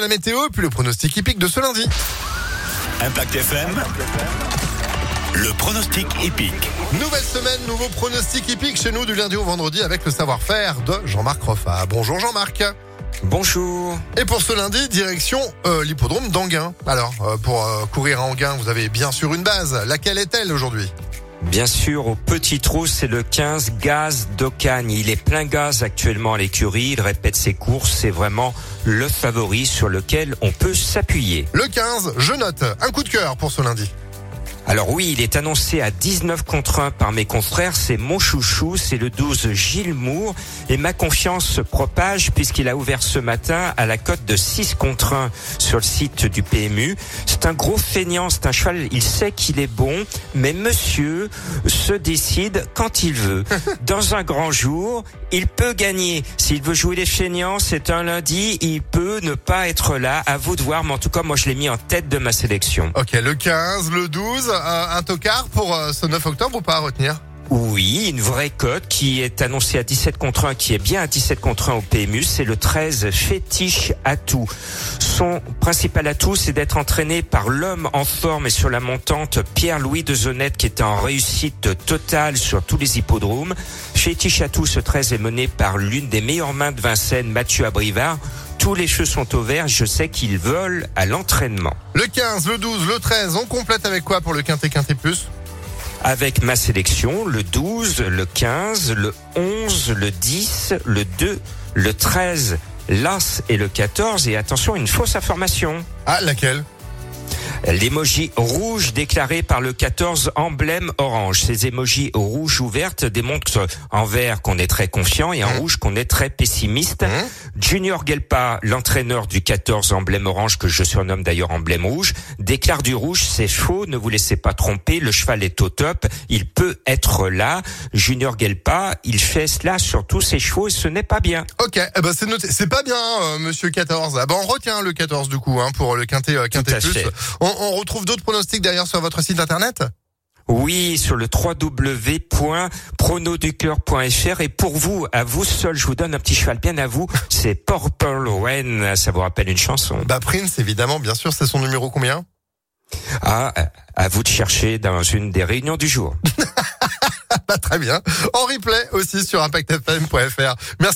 à la météo et puis le pronostic hippique de ce lundi. Impact FM. Le pronostic épique. Nouvelle semaine, nouveau pronostic hippique chez nous du lundi au vendredi avec le savoir-faire de Jean-Marc Roffa. Bonjour Jean-Marc. Bonjour. Et pour ce lundi, direction euh, l'hippodrome d'Anguin. Alors, euh, pour euh, courir à Anguin, vous avez bien sûr une base. Laquelle est-elle aujourd'hui? Bien sûr, au petit trou, c'est le 15 Gaz d'Ocagne. Il est plein gaz actuellement à l'écurie. Il répète ses courses. C'est vraiment le favori sur lequel on peut s'appuyer. Le 15, je note. Un coup de cœur pour ce lundi. Alors oui, il est annoncé à 19 contre 1 par mes confrères. C'est mon chouchou, c'est le 12 Gilles Moore. Et ma confiance se propage puisqu'il a ouvert ce matin à la cote de 6 contre 1 sur le site du PMU. C'est un gros feignant, c'est un cheval, il sait qu'il est bon, mais monsieur se décide quand il veut. Dans un grand jour, il peut gagner. S'il veut jouer les feignants, c'est un lundi, il peut ne pas être là. À vous de voir, mais en tout cas, moi je l'ai mis en tête de ma sélection. Ok, le 15, le 12, euh, un tocard pour euh, ce 9 octobre ou pas à retenir? Oui, une vraie cote qui est annoncée à 17 contre 1, qui est bien à 17 contre 1 au PMU, c'est le 13 fétiche atout. Son principal atout, c'est d'être entraîné par l'homme en forme et sur la montante, Pierre-Louis de Zonette, qui est en réussite totale sur tous les hippodromes. Fétiche atout, ce 13 est mené par l'une des meilleures mains de Vincennes, Mathieu Abrivard tous les cheveux sont au vert. Je sais qu'ils volent à l'entraînement. Le 15, le 12, le 13, on complète avec quoi pour le Quintet Quintet Plus? Avec ma sélection, le 12, le 15, le 11, le 10, le 2, le 13, l'As et le 14. Et attention, une fausse information. Ah, laquelle? L'emoji rouge déclaré par le 14 emblème orange. Ces emojis rouge ou verte démontrent en vert qu'on est très confiant et en mmh. rouge qu'on est très pessimiste. Mmh. Junior Gelpa, l'entraîneur du 14 emblème orange que je surnomme d'ailleurs emblème rouge, déclare du rouge, c'est faux, ne vous laissez pas tromper, le cheval est au top, il peut être là. Junior Gelpa, il fait cela sur tous ses chevaux et ce n'est pas bien. Ok, eh ben c'est noté. C'est pas bien, euh, monsieur 14. Ah ben on retient le 14 du coup hein, pour le quintet, euh, quintet plus. On, retrouve d'autres pronostics d'ailleurs sur votre site internet oui, sur le www.pronoducœur.fr et pour vous, à vous seul, je vous donne un petit cheval bien à vous, c'est Purple Rain, ça vous rappelle une chanson? Bah Prince, évidemment, bien sûr, c'est son numéro combien? Ah, à vous de chercher dans une des réunions du jour. Pas très bien. En replay aussi sur impactfm.fr. Merci.